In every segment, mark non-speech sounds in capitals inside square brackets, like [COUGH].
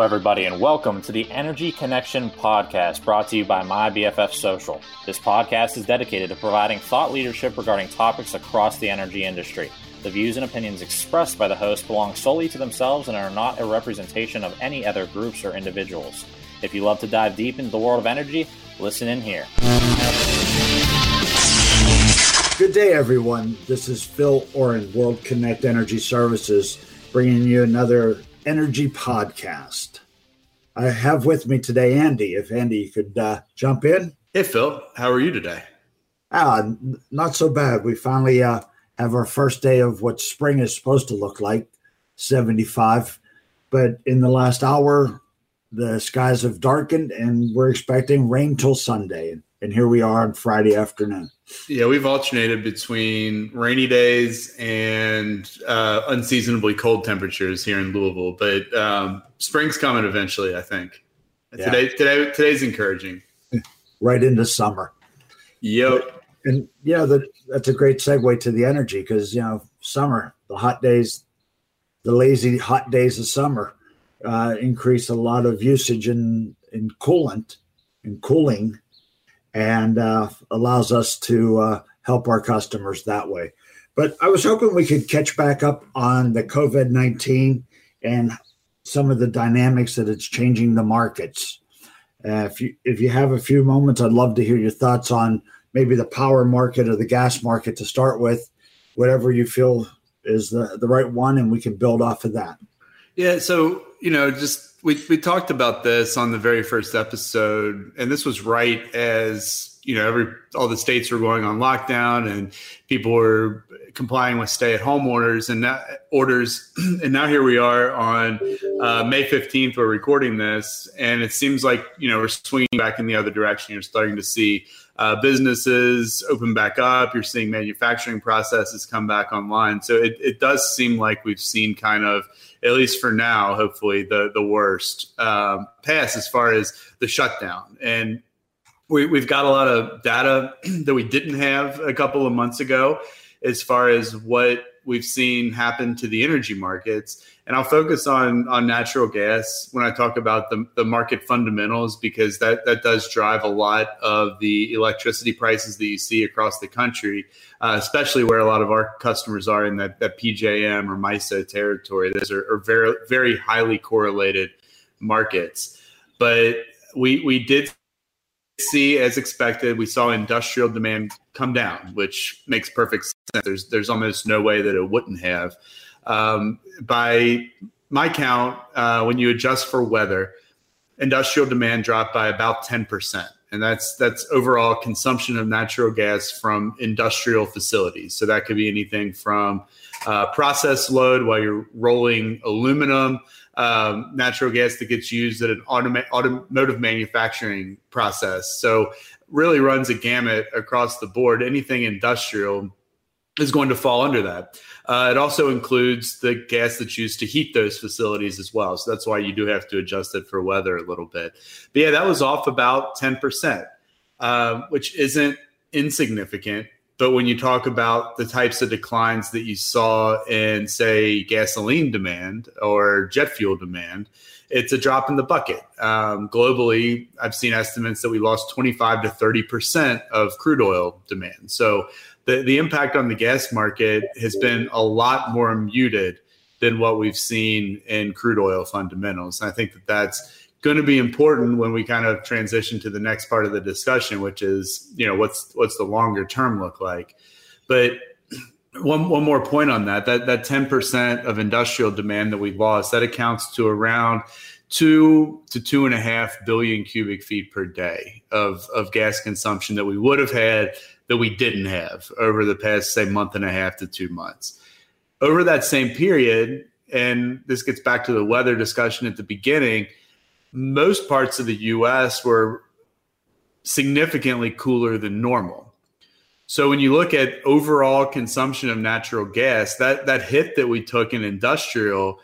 Hello, everybody, and welcome to the Energy Connection podcast brought to you by MyBFF Social. This podcast is dedicated to providing thought leadership regarding topics across the energy industry. The views and opinions expressed by the host belong solely to themselves and are not a representation of any other groups or individuals. If you love to dive deep into the world of energy, listen in here. Good day, everyone. This is Phil Orend, World Kinect Energy Services, bringing you another energy podcast. I have with me today Andy. If Andy you could uh, jump in. Hey, Phil. How are you today? Ah, not so bad. We finally uh, have our first day of what spring is supposed to look like 75. But in the last hour, the skies have darkened and we're expecting rain till Sunday. And here we are on Friday afternoon. Yeah, we've alternated between rainy days and uh, unseasonably cold temperatures here in Louisville, but um, spring's coming eventually. I think yeah. today, today, today's encouraging. [LAUGHS] Right into summer. Yep. And yeah, that that's a great segue to the energy because you know summer, the hot days, the lazy hot days of summer, uh, increase a lot of usage in in coolant and cooling and uh, allows us to uh, help our customers that way. But I was hoping we could catch back up on the COVID 19 and some of the dynamics that it's changing the markets. Uh, if you if you have a few moments, I'd love to hear your thoughts on maybe the power market or the gas market to start with, whatever you feel is the, the right one, and we can build off of that. Yeah. So, you know, just we we talked about this on the very first episode, and this was right as you know every all the states were going on lockdown and people were complying with stay-at-home orders and orders, [CLEARS THROAT] and now here we are on uh, May fifteenth. We're recording this, and it seems like you know we're swinging back in the other direction. You're starting to see uh, businesses open back up. You're seeing manufacturing processes come back online. So it, it does seem like we've seen kind of at least for now, hopefully the the worst um, pass as far as the shutdown. And we, we've got a lot of data [CLEARS THROAT] that we didn't have a couple of months ago as far as what we've seen happen to the energy markets. And I'll focus on on natural gas when I talk about the, the market fundamentals because that that does drive a lot of the electricity prices that you see across the country, uh, especially where a lot of our customers are in that, that PJM or MISO territory. Those are, are very very highly correlated markets. But we we did see as expected we saw industrial demand come down which makes perfect sense there's there's almost no way that it wouldn't have um, by my count, uh, when you adjust for weather, industrial demand dropped by about 10%. And that's that's overall consumption of natural gas from industrial facilities. So that could be anything from uh, process load while you're rolling aluminum, um, natural gas that gets used at an automotive manufacturing process. So really runs a gamut across the board. Anything industrial is going to fall under that. Uh, it also includes the gas that's used to heat those facilities as well. So that's why you do have to adjust it for weather a little bit. But yeah, that was off about 10%, uh, which isn't insignificant. But when you talk about the types of declines that you saw in, say, gasoline demand or jet fuel demand, it's a drop in the bucket. Um, globally, I've seen estimates that we lost 25 to 30% of crude oil demand. So the, the impact on the gas market has been a lot more muted than what we've seen in crude oil fundamentals. And I think that that's going to be important when we kind of transition to the next part of the discussion, which is, you know, what's what's the longer term look like. But one one more point on that that that 10% of industrial demand that we lost that accounts to around two to two and a half billion cubic feet per day of of gas consumption that we would have had that we didn't have over the past, say, month and a half to two months. Over that same period, and this gets back to the weather discussion at the beginning, most parts of the US were significantly cooler than normal. So when you look at overall consumption of natural gas, that that hit that we took in industrial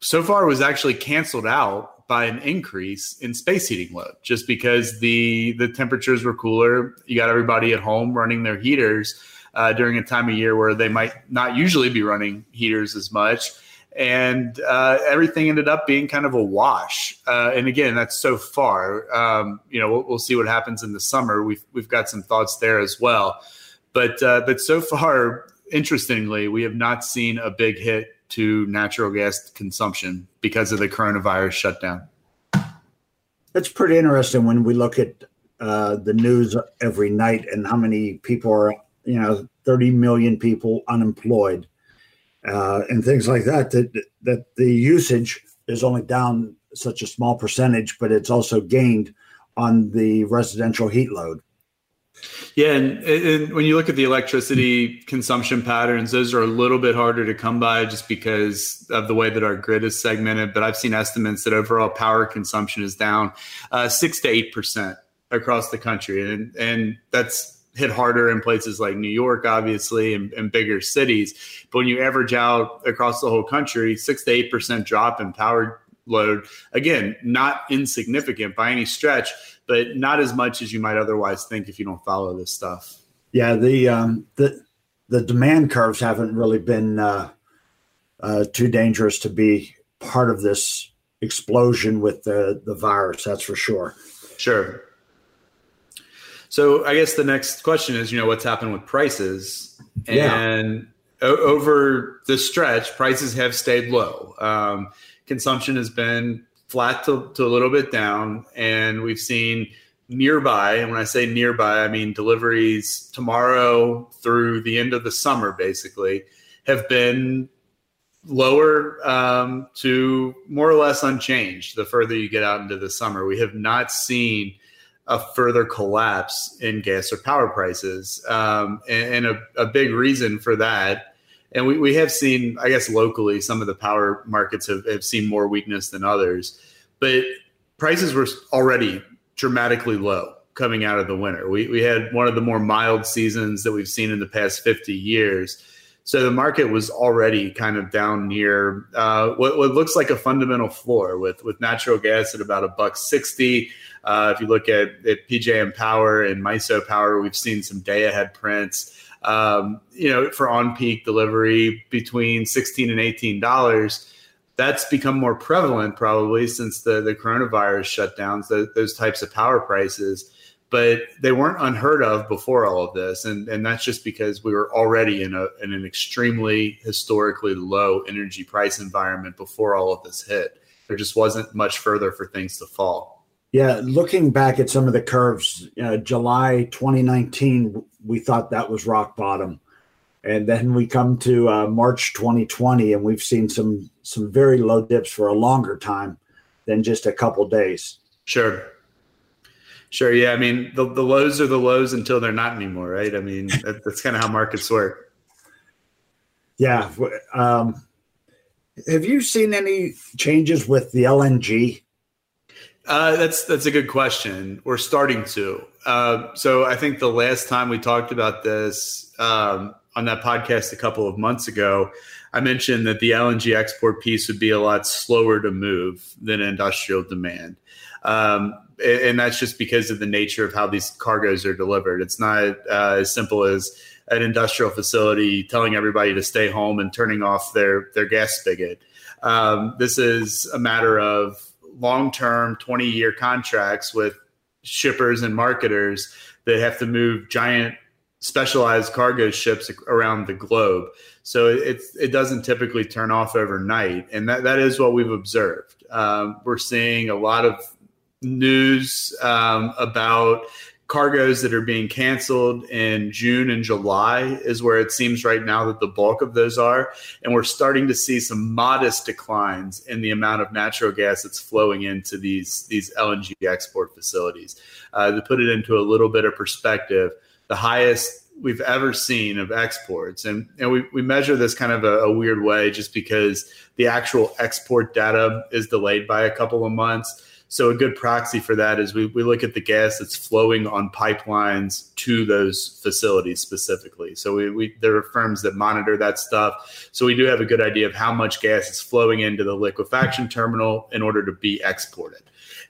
so far was actually canceled out by an increase in space heating load just because the the temperatures were cooler. You got everybody at home running their heaters uh, during a time of year where they might not usually be running heaters as much and uh, everything ended up being kind of a wash. Uh, and again, that's so far. Um, you know, we'll, we'll, see what happens in the summer. We've we've got some thoughts there as well, but uh, but so far, interestingly, we have not seen a big hit to natural gas consumption because of the coronavirus shutdown. That's pretty interesting when we look at uh, the news every night and how many people are, you know, 30 million people unemployed uh, and things like that, that, that the usage is only down such a small percentage, but it's also gained on the residential heat load. Yeah, and, and, when you look at the electricity consumption patterns, those are a little bit harder to come by just because of the way that our grid is segmented. But I've seen estimates that overall power consumption is down uh, six to eight percent across the country, and and that's hit harder in places like New York, obviously, and, and bigger cities. But when you average out across the whole country, six to eight percent drop in power load. Again, not insignificant by any stretch, but not as much as you might otherwise think if you don't follow this stuff. Yeah, the um, the the demand curves haven't really been uh, uh, too dangerous to be part of this explosion with the the virus. That's for sure. Sure. So I guess the next question is, you know, what's happened with prices? And yeah. o- over the stretch, prices have stayed low. Um, consumption has been flat to, to a little bit down, and we've seen nearby. And when I say nearby, I mean deliveries tomorrow through the end of the summer, basically, have been lower um, to more or less unchanged the further you get out into the summer. We have not seen a further collapse in gas or power prices. Um, and, and a, a, big reason for that, and we, we have seen, I guess, locally, some of the power markets have, have seen more weakness than others, but prices were already dramatically low coming out of the winter. We, we had one of the more mild seasons that we've seen in the past 50 years. So the market was already kind of down near uh, what, what, looks like a fundamental floor with with natural gas at about a buck sixty. Uh, if you look at, at PJM Power and MISO Power, we've seen some day ahead prints. Um, you know, for on peak delivery between sixteen and eighteen dollars. That's become more prevalent probably since the the coronavirus shutdowns. The, those types of power prices but they weren't unheard of before all of this and and that's just because we were already in a in an extremely historically low energy price environment before all of this hit there just wasn't much further for things to fall yeah looking back at some of the curves uh, july 2019 we thought that was rock bottom and then we come to uh, march 2020 and we've seen some some very low dips for a longer time than just a couple days sure Sure. Yeah. I mean, the, the lows are the lows until they're not anymore, right? I mean, that, that's kind of how markets work. Yeah. Um, have you seen any changes with the LNG? Uh, that's that's a good question. We're starting to. Uh, so I think the last time we talked about this um, on that podcast a couple of months ago, I mentioned that the LNG export piece would be a lot slower to move than industrial demand. Um, and that's just because of the nature of how these cargoes are delivered. It's not uh, as simple as an industrial facility telling everybody to stay home and turning off their their gas spigot. Um, this is a matter of long term, twenty year contracts with shippers and marketers that have to move giant specialized cargo ships around the globe. So it, it doesn't typically turn off overnight. And that, that is what we've observed. Um, we're seeing a lot of news um, about cargoes that are being canceled in June and July is where it seems right now that the bulk of those are. And we're starting to see some modest declines in the amount of natural gas that's flowing into these, these LNG export facilities. Uh, to put it into a little bit of perspective, the highest we've ever seen of exports. And, and we, we measure this kind of a, a weird way just because the actual export data is delayed by a couple of months so a good proxy for that is we, we look at the gas that's flowing on pipelines to those facilities specifically. So we, we there are firms that monitor that stuff. So we do have a good idea of how much gas is flowing into the liquefaction terminal in order to be exported.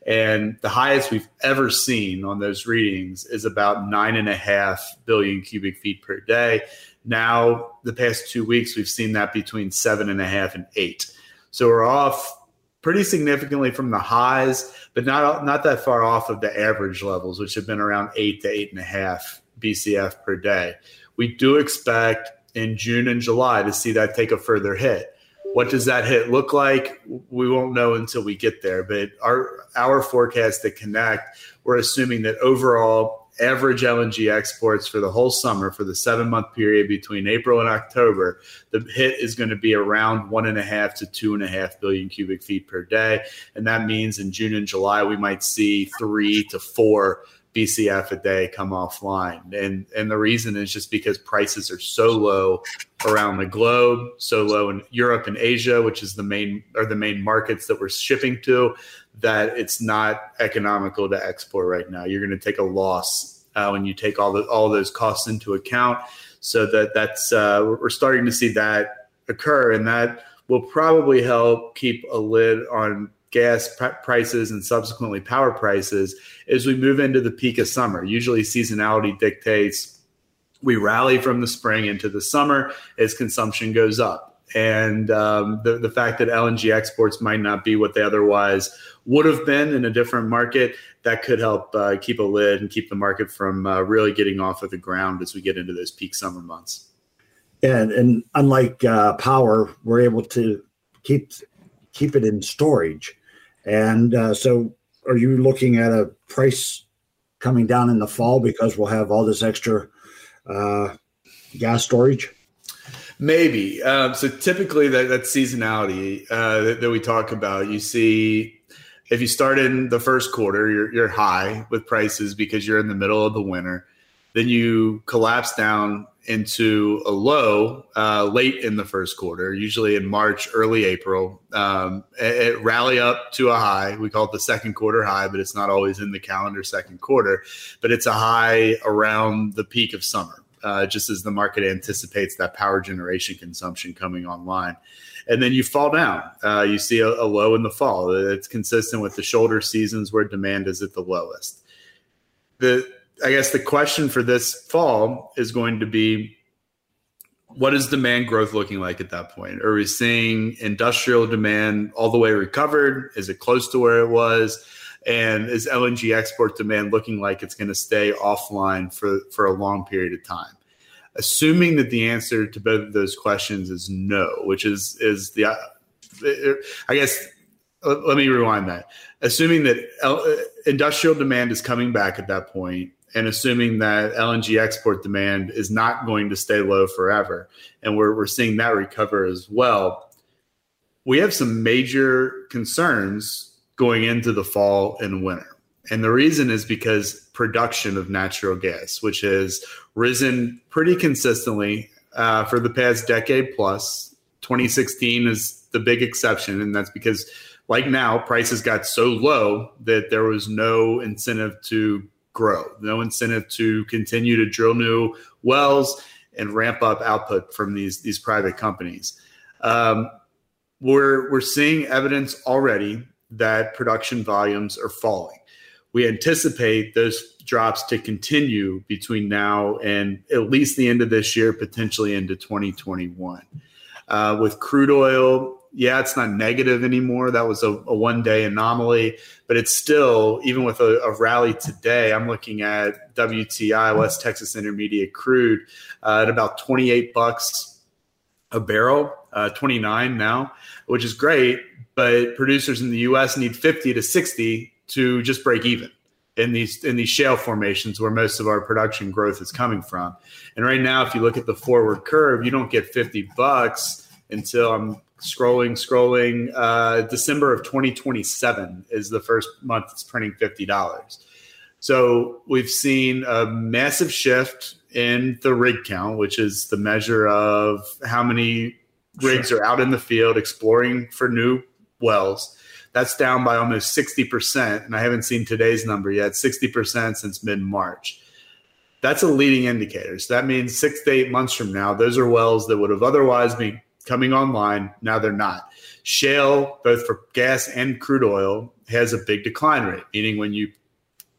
And the highest we've ever seen on those readings is about nine and a half billion cubic feet per day. Now, the past two weeks, we've seen that between seven and a half and eight. So we're off pretty significantly from the highs, but not not that far off of the average levels, which have been around eight to eight and a half BCF per day. We do expect in June and July to see that take a further hit. What does that hit look like? We won't know until we get there. But our our forecast at Kinect, we're assuming that overall average LNG exports for the whole summer for the seven month period between April and October, the hit is going to be around one and a half to two and a half billion cubic feet per day. And that means in June and July, we might see three to four BCF a day come offline. And and the reason is just because prices are so low around the globe, so low in Europe and Asia, which is the main are the main markets that we're shipping to, that it's not economical to export right now. You're going to take a loss uh, when you take all the all those costs into account. So that that's uh, we're starting to see that occur, and that will probably help keep a lid on gas prices and subsequently power prices as we move into the peak of summer. Usually, seasonality dictates we rally from the spring into the summer as consumption goes up. And um, the, the fact that LNG exports might not be what they otherwise would have been in a different market, that could help uh, keep a lid and keep the market from uh, really getting off of the ground as we get into those peak summer months. And, and unlike uh, power, we're able to keep keep it in storage. And uh, so, are you looking at a price coming down in the fall because we'll have all this extra uh, gas storage? Maybe. Um, so typically, that, that seasonality uh, that, that, we talk about, you see, if you start in the first quarter, you're, you're high with prices because you're in the middle of the winter. Then you collapse down into a low uh, late in the first quarter, usually in March, early April. Um, it, it, rally up to a high. We call it the second quarter high, but it's not always in the calendar second quarter. But it's a high around the peak of summer, uh, just as the market anticipates that power generation consumption coming online. And then you fall down. Uh, you see a, a low in the fall. It's consistent with the shoulder seasons where demand is at the lowest. The I guess the question for this fall is going to be what is demand growth looking like at that point? Are we seeing industrial demand all the way recovered? Is it close to where it was? And is LNG export demand looking like it's going to stay offline for, for a long period of time? Assuming that the answer to both of those questions is no, which is is the I guess let me rewind that. Assuming that industrial demand is coming back at that point, and assuming that LNG export demand is not going to stay low forever, and we're, we're seeing that recover as well, we have some major concerns going into the fall and winter. And the reason is because production of natural gas, which has risen pretty consistently uh, for the past decade plus. 2016 is the big exception, and that's because, like now, prices got so low that there was no incentive to grow, no incentive to continue to drill new wells and ramp up output from these these private companies. Um, we're we're seeing evidence already that production volumes are falling. We anticipate those drops to continue between now and at least the end of this year, potentially into 2021. Uh, with crude oil yeah, it's not negative anymore. That was a, a one day anomaly, but it's still, even with a, a, rally today, I'm looking at WTI, West Texas Intermediate crude, uh, at about 28 bucks a barrel, uh, 29 now, which is great. But producers in the US need 50 to 60 to just break even in these in these shale formations where most of our production growth is coming from. And right now, if you look at the forward curve, you don't get 50 bucks until I'm scrolling, scrolling. Uh, December of 2027 is the first month it's printing $50. So we've seen a massive shift in the rig count, which is the measure of how many rigs sure. are out in the field exploring for new wells. That's down by almost 60%. And I haven't seen today's number yet 60% since mid March. That's a leading indicator. So that means six to eight months from now, those are wells that would have otherwise been coming online. Now they're not. Shale, both for gas and crude oil, has a big decline rate, meaning when you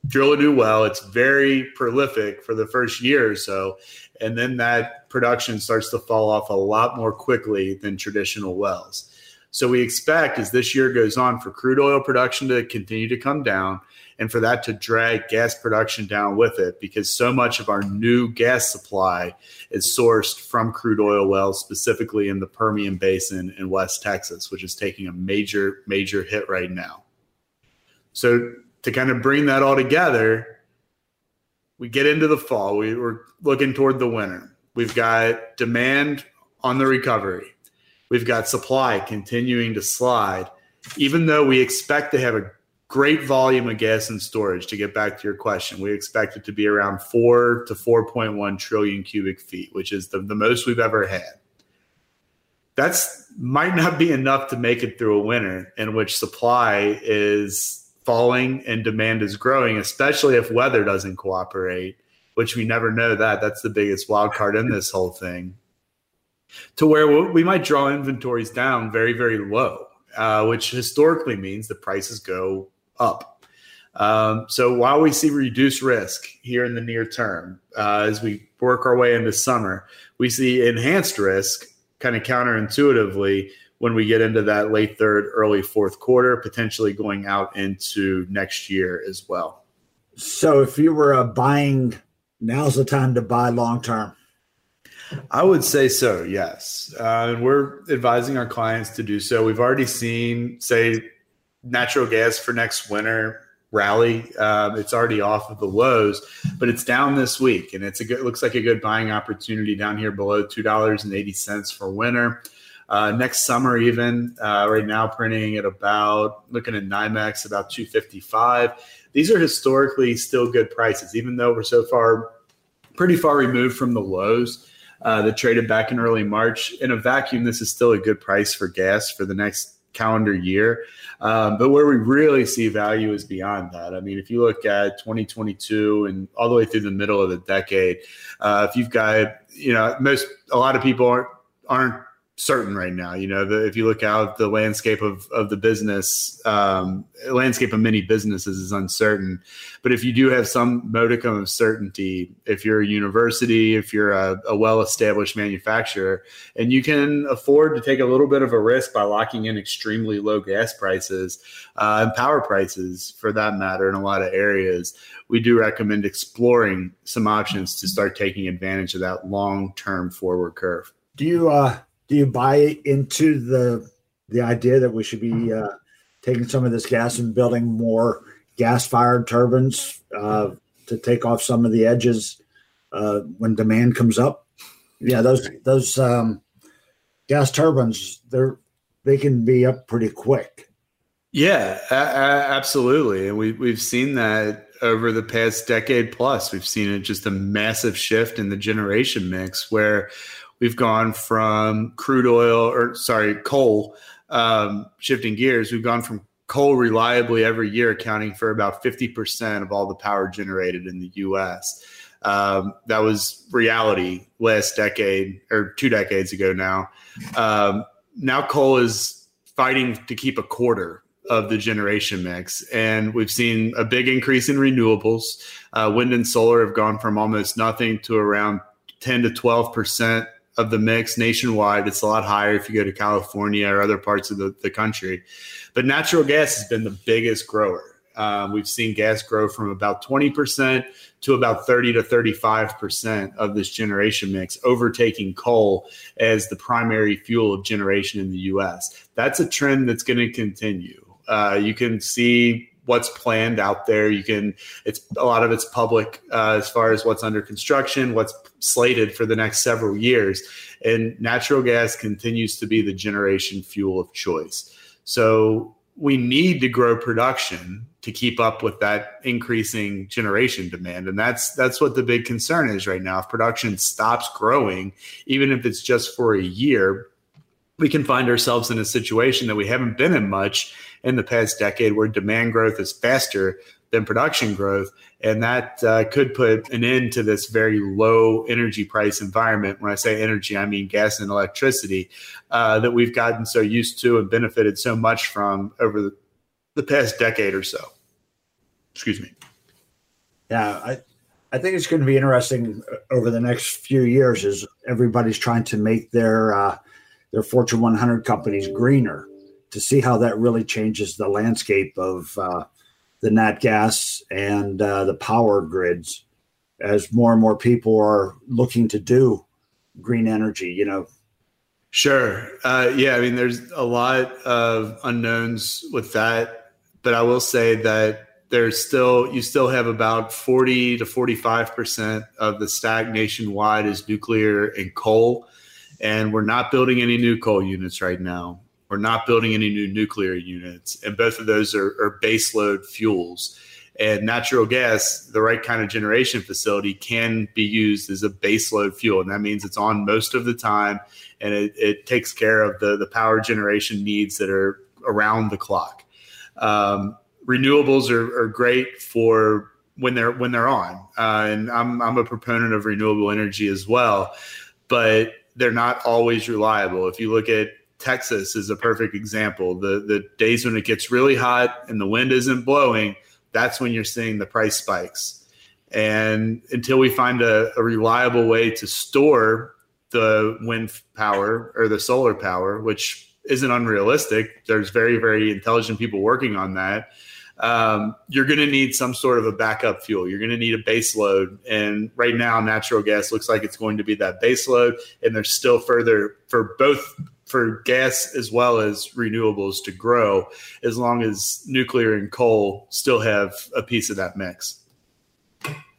drill a new well, it's very prolific for the first year or so. And then that production starts to fall off a lot more quickly than traditional wells. So we expect as this year goes on for crude oil production to continue to come down and for that to drag gas production down with it because so much of our new gas supply is sourced from crude oil wells, specifically in the Permian Basin in West Texas, which is taking a major, major hit right now. So to kind of bring that all together, we get into the fall. We, we're looking toward the winter. We've got demand on the recovery. We've got supply continuing to slide, even though we expect to have a great volume of gas and storage to get back to your question we expect it to be around 4 to 4.1 trillion cubic feet which is the, the most we've ever had that's might not be enough to make it through a winter in which supply is falling and demand is growing especially if weather doesn't cooperate which we never know that that's the biggest wild card in this whole thing to where we might draw inventories down very very low uh, which historically means the prices go up. Um, so while we see reduced risk here in the near term, uh, as we work our way into summer, we see enhanced risk kind of counterintuitively when we get into that late third, early fourth quarter, potentially going out into next year as well. So if you were uh, buying, now's the time to buy long term. I would say so, yes. Uh, and we're advising our clients to do so. We've already seen, say, natural gas for next winter rally. Um, it's already off of the lows, but it's down this week, and it's a good. Looks like a good buying opportunity down here below two dollars and eighty cents for winter. Uh, next summer, even uh, right now, printing at about looking at NYMEX about two fifty five. These are historically still good prices, even though we're so far pretty far removed from the lows. Uh, that traded back in early March. In a vacuum, this is still a good price for gas for the next calendar year. Um, but where we really see value is beyond that. I mean, if you look at 2022 and all the way through the middle of the decade, uh, if you've got, you know, most, a lot of people aren't, aren't certain right now. You know, the, if you look out the landscape of, of the business, um, landscape of many businesses is uncertain. But if you do have some modicum of certainty, if you're a university, if you're a, a well established manufacturer, and you can afford to take a little bit of a risk by locking in extremely low gas prices uh, and power prices for that matter in a lot of areas, we do recommend exploring some options to start taking advantage of that long term forward curve. Do you, uh, do you buy into the the idea that we should be uh, taking some of this gas and building more gas fired turbines uh, to take off some of the edges uh, when demand comes up? Yeah, those those um, gas turbines they're they can be up pretty quick. Yeah, a- a- absolutely, and we we've seen that over the past decade plus. We've seen it just a massive shift in the generation mix where we've gone from crude oil or sorry coal um, shifting gears we've gone from coal reliably every year accounting for about 50% of all the power generated in the us um, that was reality last decade or two decades ago now um, now coal is fighting to keep a quarter of the generation mix. And we've seen a big increase in renewables. Uh, wind and solar have gone from almost nothing to around 10 to 12% of the mix nationwide. It's a lot higher if you go to California or other parts of the, the country. But natural gas has been the biggest grower. Um, we've seen gas grow from about 20% to about 30 to 35% of this generation mix, overtaking coal as the primary fuel of generation in the US. That's a trend that's going to continue. Uh, you can see what's planned out there. You can it's a lot of it's public uh, as far as what's under construction, what's slated for the next several years, and natural gas continues to be the generation fuel of choice. So we need to grow production to keep up with that increasing generation demand and that's that's what the big concern is right now if production stops growing even if it's just for a year we can find ourselves in a situation that we haven't been in much in the past decade where demand growth is faster than production growth. And that uh, could put an end to this very low energy price environment. When I say energy, I mean gas and electricity uh, that we've gotten so used to and benefited so much from over the, past decade or so. Excuse me. Yeah, I, I think it's going to be interesting over the next few years as everybody's trying to make their uh, their Fortune 100 companies greener to see how that really changes the landscape of uh, the nat gas and uh, the power grids as more and more people are looking to do green energy. You know. Sure. Uh, yeah. I mean, there's a lot of unknowns with that, but I will say that there's still you still have about 40 to 45 percent of the stack nationwide is nuclear and coal and we're not building any new coal units right now we're not building any new nuclear units and both of those are, are baseload fuels. And natural gas the right kind of generation facility can be used as a baseload fuel and that means it's on most of the time and it, it takes care of the, the power generation needs that are around the clock. Um, renewables are, are great for when they're when they're on, uh, and I'm I'm a proponent of renewable energy as well, but they're not always reliable. If you look at Texas is a perfect example. The the days when it gets really hot and the wind isn't blowing, that's when you're seeing the price spikes. And until we find a, a reliable way to store the wind power or the solar power, which isn't unrealistic, there's very very intelligent people working on that um, you're going to need some sort of a backup fuel. You're going to need a base load. And right now, natural gas looks like it's going to be that base load. And there's still further for both for gas as well as renewables to grow as long as nuclear and coal still have a piece of that mix.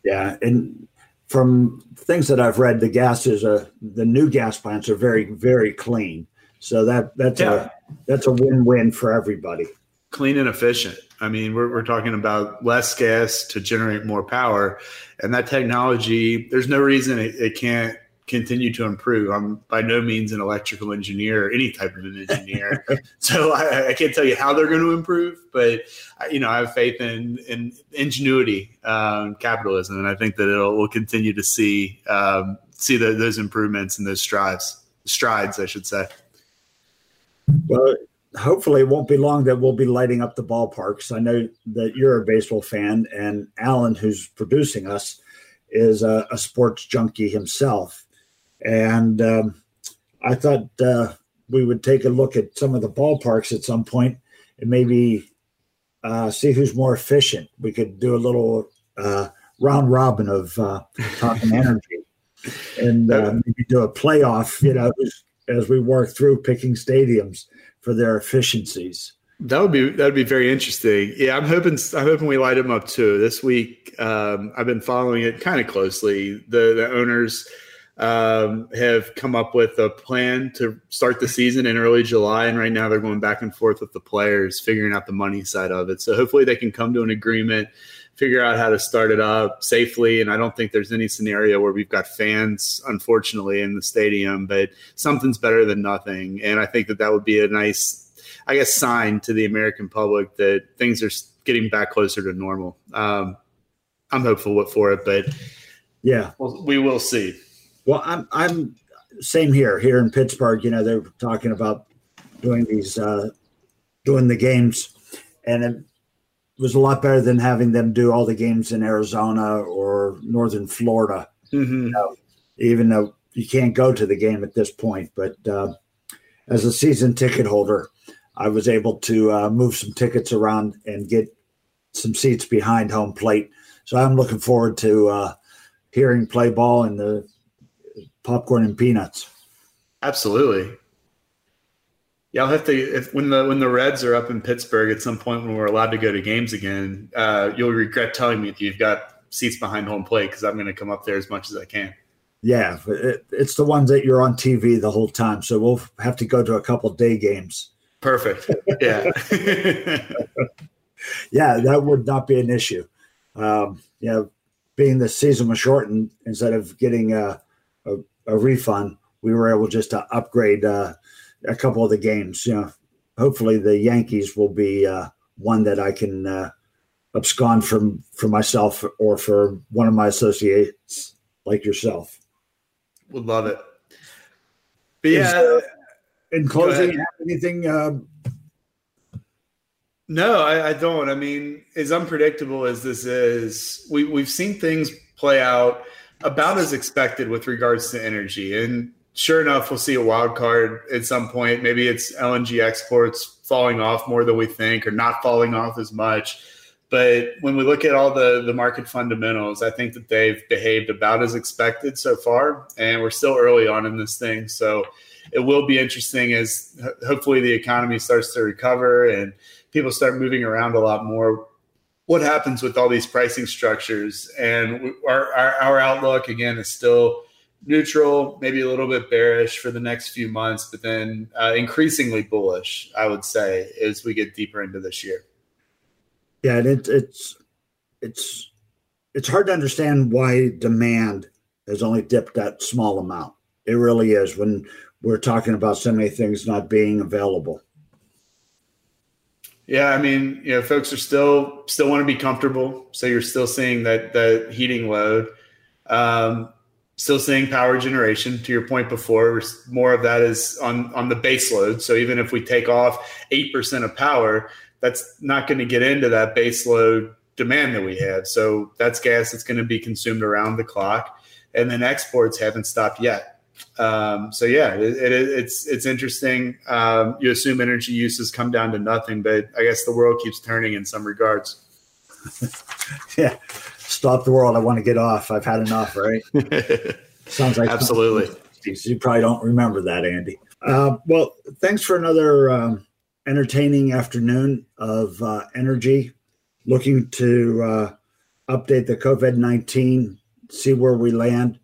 Yeah. And from things that I've read, the gas is a, the new gas plants are very, very clean. So that, that's yeah. a, that's a win-win for everybody. Clean and efficient. I mean, we're, we're talking about less gas to generate more power. And that technology, there's no reason it, it can't continue to improve. I'm by no means an electrical engineer or any type of an engineer, [LAUGHS] so I, I, can't tell you how they're going to improve. But you know, I have faith in in ingenuity, um, capitalism, and I think that it'll we'll continue to see um, see the, those improvements and those strides strides, I should say. Well, hopefully it won't be long that we'll be lighting up the ballparks. I know that you're a baseball fan, and Alan, who's producing us, is a, a sports junkie himself. And um, I thought uh, we would take a look at some of the ballparks at some point and maybe uh, see who's more efficient. We could do a little uh, round robin of uh, talking [LAUGHS] energy and uh, maybe do a playoff, you know, as, as we work through picking stadiums for their efficiencies. That would be that would be very interesting. Yeah, I'm hoping I'm hoping we light them up too. This week, um, I've been following it kind of closely. The the owners um, have come up with a plan to start the season in early July, and right now they're going back and forth with the players, figuring out the money side of it. So hopefully they can come to an agreement, figure out how to start it up safely. And I don't think there's any scenario where we've got fans, unfortunately, in the stadium, but something's better than nothing. And I think that that would be a nice I guess, sign to the American public that things are getting back closer to normal. Um, I'm hopeful for it, but yeah, well, we will see. Well, I'm I'm same here here in Pittsburgh. You know, they're talking about doing these uh, doing the games, and it was a lot better than having them do all the games in Arizona or Northern Florida. Mm-hmm. You know, even though you can't go to the game at this point, but uh, as a season ticket holder, I was able to uh, move some tickets around and get some seats behind home plate. So I'm looking forward to uh, hearing play ball in the popcorn and peanuts. Absolutely. Yeah, I'll have to if when the when the Reds are up in Pittsburgh at some point when we're allowed to go to games again, uh, you'll regret telling me that you've got seats behind home plate because I'm going to come up there as much as I can. Yeah, it, it's the ones that you're on TV the whole time, so we'll have to go to a couple day games. Perfect. Yeah. [LAUGHS] yeah, that would not be an issue. Um, you know, being the season was shortened, instead of getting a, a, a refund, we were able just to upgrade uh, a couple of the games. You know, hopefully the Yankees will be uh, one that I can uh, abscond from for myself or for one of my associates like yourself. Would love it. But yeah, in closing, anything? Uh, no, I, I, don't. I mean, as unpredictable as this is, we, we've seen things play out about as expected with regards to energy. And sure enough, we'll see a wild card at some point. Maybe it's LNG exports falling off more than we think, or not falling off as much. But when we look at all the the market fundamentals, I think that they've behaved about as expected so far, and we're still early on in this thing. So it will be interesting as hopefully the economy starts to recover and people start moving around a lot more. What happens with all these pricing structures? And our, our, our outlook again is still neutral, maybe a little bit bearish for the next few months, but then uh, increasingly bullish, I would say, as we get deeper into this year. Yeah, and it, it's it's it's hard to understand why demand has only dipped that small amount. It really is when we're talking about so many things not being available. Yeah, I mean, you know, folks are still still want to be comfortable, so you're still seeing that that heating load. Um, still seeing power generation. To your point before, more of that is on on the base load. So even if we take off eight percent of power, that's not going to get into that base load demand that we have. So that's gas that's going to be consumed around the clock, and then exports haven't stopped yet. Um, so yeah, it, it, it's it's interesting. Um, you assume energy uses come down to nothing, but I guess the world keeps turning in some regards. [LAUGHS] yeah, stop the world. I want to get off. I've had enough. Right? [LAUGHS] Sounds like absolutely. You probably don't remember that, Andy. Uh, well, thanks for another um, entertaining afternoon of uh, energy. Looking to uh, update the COVID nineteen, see where we land.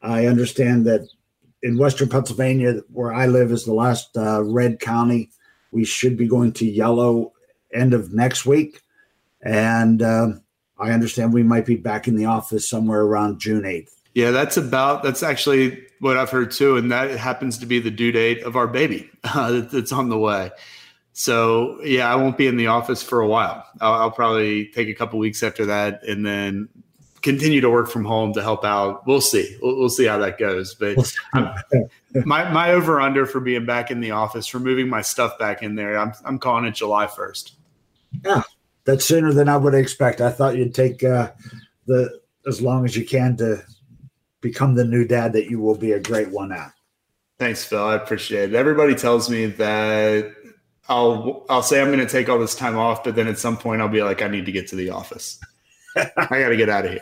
I understand that in Western Pennsylvania, where I live, is the last uh, red county. We should be going to yellow end of next week, and uh, I understand we might be back in the office somewhere around June eighth. Yeah, that's about that's actually what I've heard too, and that happens to be the due date of our baby [LAUGHS] uh, that's on the way. So yeah, I won't be in the office for a while. I'll, I'll probably take a couple weeks after that, and then continue to work from home to help out. We'll see. We'll, we'll see how that goes. But my my over under for being back in the office, for moving my stuff back in there, I'm I'm calling it July first. Yeah, that's sooner than I would expect. I thought you'd take uh, the as long as you can to become the new dad that you will be a great one at. Thanks, Phil. I appreciate it. Everybody tells me that I'll I'll say I'm going to take all this time off, but then at some point I'll be like, I need to get to the office. [LAUGHS] I got to get out of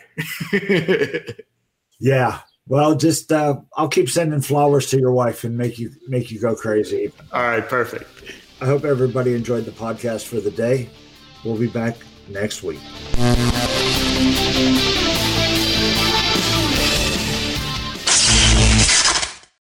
here. [LAUGHS] yeah. Well, just uh, I'll keep sending flowers to your wife and make you make you go crazy. All right, perfect. I hope everybody enjoyed the podcast for the day. We'll be back next week.